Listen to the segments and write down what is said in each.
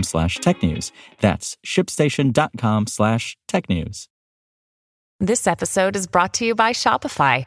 slash technews. That's shipstation.com slash technews. This episode is brought to you by Shopify.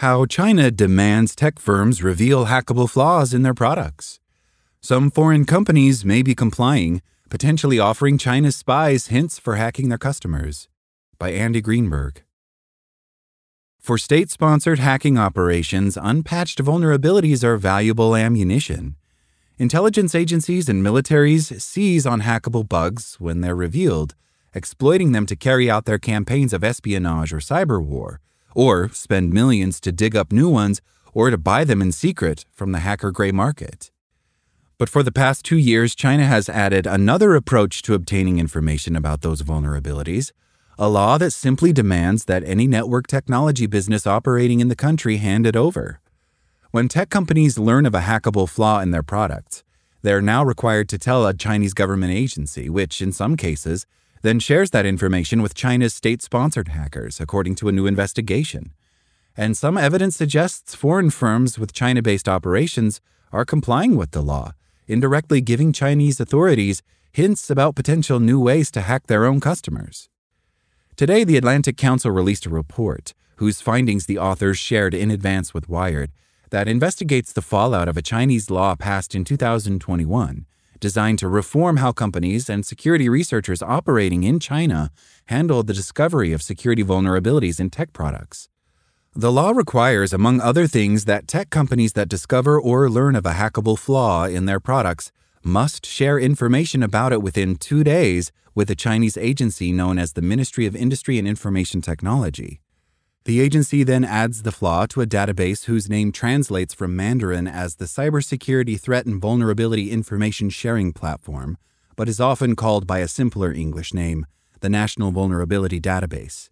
How China demands tech firms reveal hackable flaws in their products. Some foreign companies may be complying, potentially offering China's spies hints for hacking their customers. By Andy Greenberg. For state sponsored hacking operations, unpatched vulnerabilities are valuable ammunition. Intelligence agencies and militaries seize on hackable bugs when they're revealed, exploiting them to carry out their campaigns of espionage or cyber war or spend millions to dig up new ones or to buy them in secret from the hacker gray market. But for the past two years, China has added another approach to obtaining information about those vulnerabilities a law that simply demands that any network technology business operating in the country hand it over. When tech companies learn of a hackable flaw in their products, they are now required to tell a Chinese government agency, which, in some cases, then shares that information with China's state sponsored hackers, according to a new investigation. And some evidence suggests foreign firms with China based operations are complying with the law, indirectly giving Chinese authorities hints about potential new ways to hack their own customers. Today, the Atlantic Council released a report, whose findings the authors shared in advance with Wired, that investigates the fallout of a Chinese law passed in 2021 designed to reform how companies and security researchers operating in China handle the discovery of security vulnerabilities in tech products. The law requires, among other things, that tech companies that discover or learn of a hackable flaw in their products must share information about it within two days with a Chinese agency known as the Ministry of Industry and Information Technology. The agency then adds the flaw to a database whose name translates from Mandarin as the Cybersecurity Threat and Vulnerability Information Sharing Platform, but is often called by a simpler English name, the National Vulnerability Database.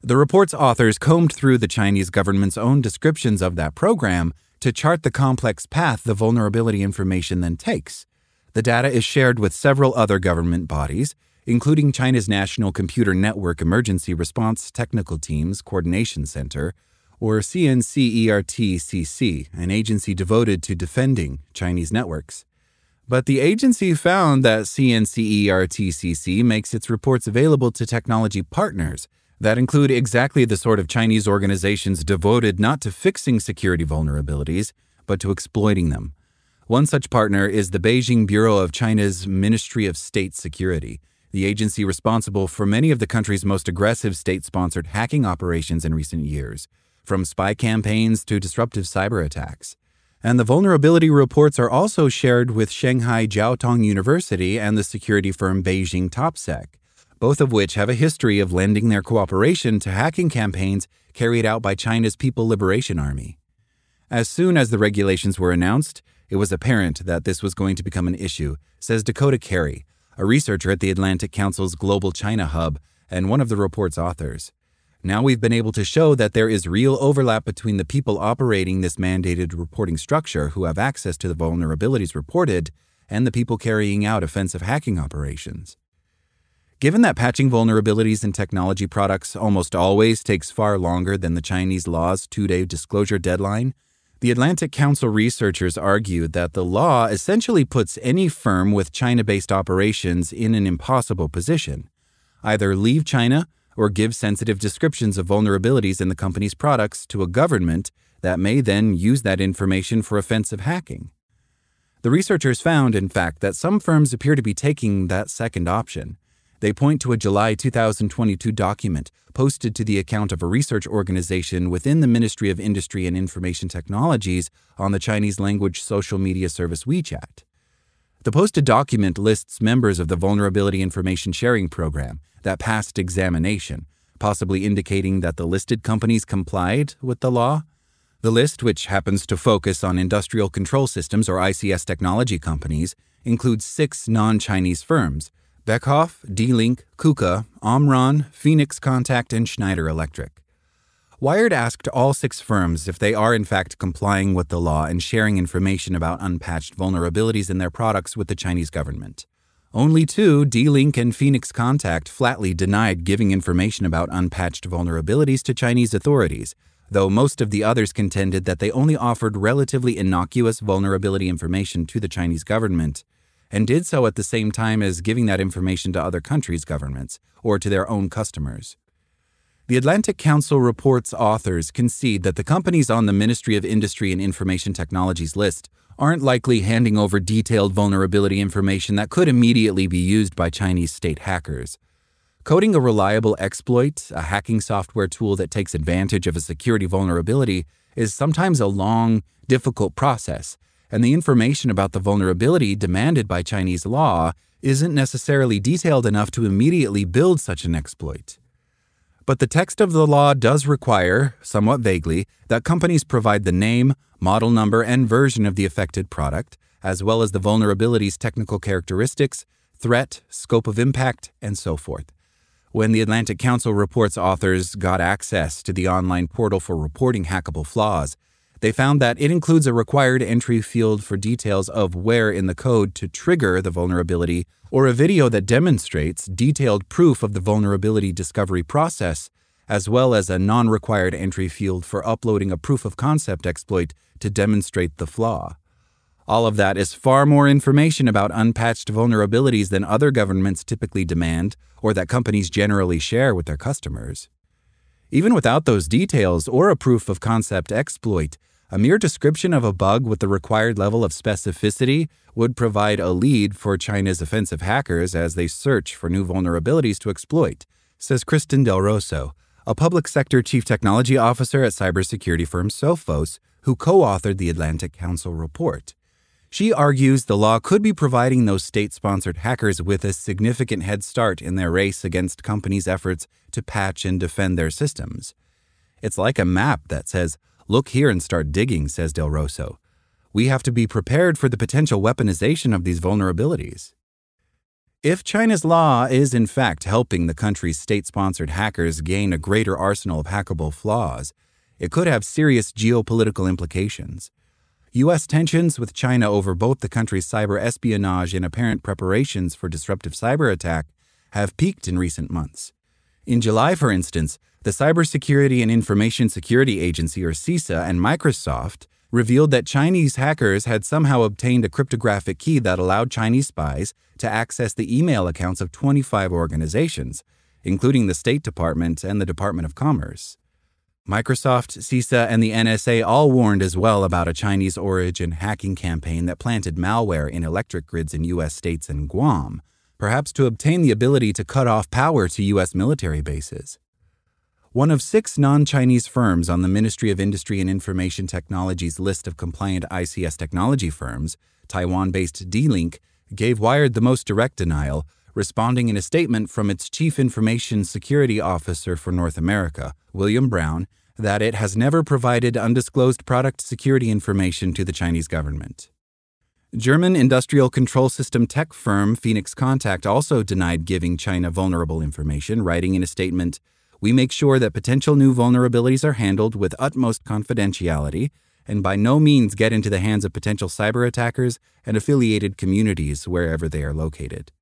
The report's authors combed through the Chinese government's own descriptions of that program to chart the complex path the vulnerability information then takes. The data is shared with several other government bodies, including China's National Computer Network Emergency Response Technical Teams Coordination Center, or CNCERT-CC, an agency devoted to defending Chinese networks. But the agency found that CNCERT-CC makes its reports available to technology partners that include exactly the sort of Chinese organizations devoted not to fixing security vulnerabilities, but to exploiting them. One such partner is the Beijing Bureau of China's Ministry of State Security, the agency responsible for many of the country's most aggressive state sponsored hacking operations in recent years, from spy campaigns to disruptive cyber attacks. And the vulnerability reports are also shared with Shanghai Jiao Tong University and the security firm Beijing TopSec, both of which have a history of lending their cooperation to hacking campaigns carried out by China's People Liberation Army. As soon as the regulations were announced, it was apparent that this was going to become an issue, says Dakota Cary, a researcher at the Atlantic Council's Global China Hub and one of the report's authors. Now we've been able to show that there is real overlap between the people operating this mandated reporting structure who have access to the vulnerabilities reported and the people carrying out offensive hacking operations. Given that patching vulnerabilities in technology products almost always takes far longer than the Chinese law's two day disclosure deadline, the Atlantic Council researchers argued that the law essentially puts any firm with China based operations in an impossible position either leave China or give sensitive descriptions of vulnerabilities in the company's products to a government that may then use that information for offensive hacking. The researchers found, in fact, that some firms appear to be taking that second option. They point to a July 2022 document posted to the account of a research organization within the Ministry of Industry and Information Technologies on the Chinese language social media service WeChat. The posted document lists members of the Vulnerability Information Sharing Program that passed examination, possibly indicating that the listed companies complied with the law the list, which happens to focus on industrial control systems or ICS technology companies, includes six non Chinese firms Beckhoff, D Link, KUKA, Omron, Phoenix Contact, and Schneider Electric. Wired asked all six firms if they are in fact complying with the law and sharing information about unpatched vulnerabilities in their products with the Chinese government. Only two, D Link and Phoenix Contact, flatly denied giving information about unpatched vulnerabilities to Chinese authorities, though most of the others contended that they only offered relatively innocuous vulnerability information to the Chinese government, and did so at the same time as giving that information to other countries' governments or to their own customers. The Atlantic Council report's authors concede that the companies on the Ministry of Industry and Information Technologies list aren't likely handing over detailed vulnerability information that could immediately be used by Chinese state hackers. Coding a reliable exploit, a hacking software tool that takes advantage of a security vulnerability, is sometimes a long, difficult process, and the information about the vulnerability demanded by Chinese law isn't necessarily detailed enough to immediately build such an exploit. But the text of the law does require, somewhat vaguely, that companies provide the name, model number, and version of the affected product, as well as the vulnerability's technical characteristics, threat, scope of impact, and so forth. When the Atlantic Council report's authors got access to the online portal for reporting hackable flaws, they found that it includes a required entry field for details of where in the code to trigger the vulnerability or a video that demonstrates detailed proof of the vulnerability discovery process, as well as a non required entry field for uploading a proof of concept exploit to demonstrate the flaw. All of that is far more information about unpatched vulnerabilities than other governments typically demand or that companies generally share with their customers. Even without those details or a proof of concept exploit, a mere description of a bug with the required level of specificity would provide a lead for China's offensive hackers as they search for new vulnerabilities to exploit, says Kristin Del Rosso, a public sector chief technology officer at cybersecurity firm Sophos, who co authored the Atlantic Council report. She argues the law could be providing those state sponsored hackers with a significant head start in their race against companies' efforts to patch and defend their systems. It's like a map that says, Look here and start digging, says Del Rosso. We have to be prepared for the potential weaponization of these vulnerabilities. If China's law is in fact helping the country's state sponsored hackers gain a greater arsenal of hackable flaws, it could have serious geopolitical implications. U.S. tensions with China over both the country's cyber espionage and apparent preparations for disruptive cyber attack have peaked in recent months. In July, for instance, the Cybersecurity and Information Security Agency, or CISA, and Microsoft revealed that Chinese hackers had somehow obtained a cryptographic key that allowed Chinese spies to access the email accounts of 25 organizations, including the State Department and the Department of Commerce. Microsoft, CISA, and the NSA all warned as well about a Chinese origin hacking campaign that planted malware in electric grids in U.S. states and Guam, perhaps to obtain the ability to cut off power to U.S. military bases. One of six non Chinese firms on the Ministry of Industry and Information Technology's list of compliant ICS technology firms, Taiwan based D Link, gave Wired the most direct denial, responding in a statement from its Chief Information Security Officer for North America, William Brown, that it has never provided undisclosed product security information to the Chinese government. German industrial control system tech firm Phoenix Contact also denied giving China vulnerable information, writing in a statement We make sure that potential new vulnerabilities are handled with utmost confidentiality and by no means get into the hands of potential cyber attackers and affiliated communities wherever they are located.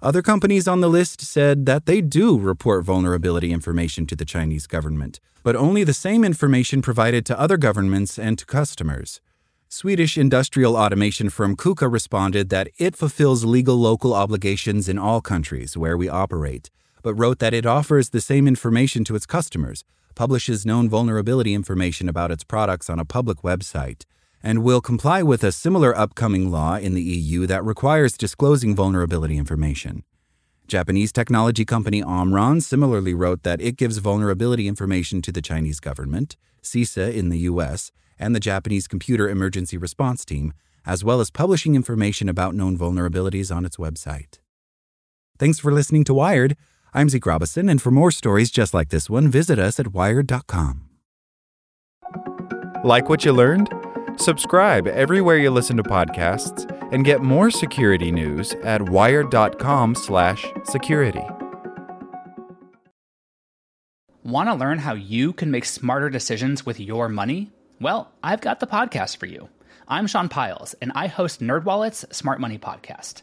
Other companies on the list said that they do report vulnerability information to the Chinese government, but only the same information provided to other governments and to customers. Swedish industrial automation firm KUKA responded that it fulfills legal local obligations in all countries where we operate, but wrote that it offers the same information to its customers, publishes known vulnerability information about its products on a public website, and will comply with a similar upcoming law in the EU that requires disclosing vulnerability information. Japanese technology company Omron similarly wrote that it gives vulnerability information to the Chinese government, CISA in the US, and the Japanese Computer Emergency Response Team, as well as publishing information about known vulnerabilities on its website. Thanks for listening to Wired. I'm Zeke Robison, and for more stories just like this one, visit us at wired.com. Like what you learned? Subscribe everywhere you listen to podcasts and get more security news at wired.com/security. Want to learn how you can make smarter decisions with your money? Well, I've got the podcast for you. I'm Sean Pyles, and I host NerdWallet's Smart Money Podcast.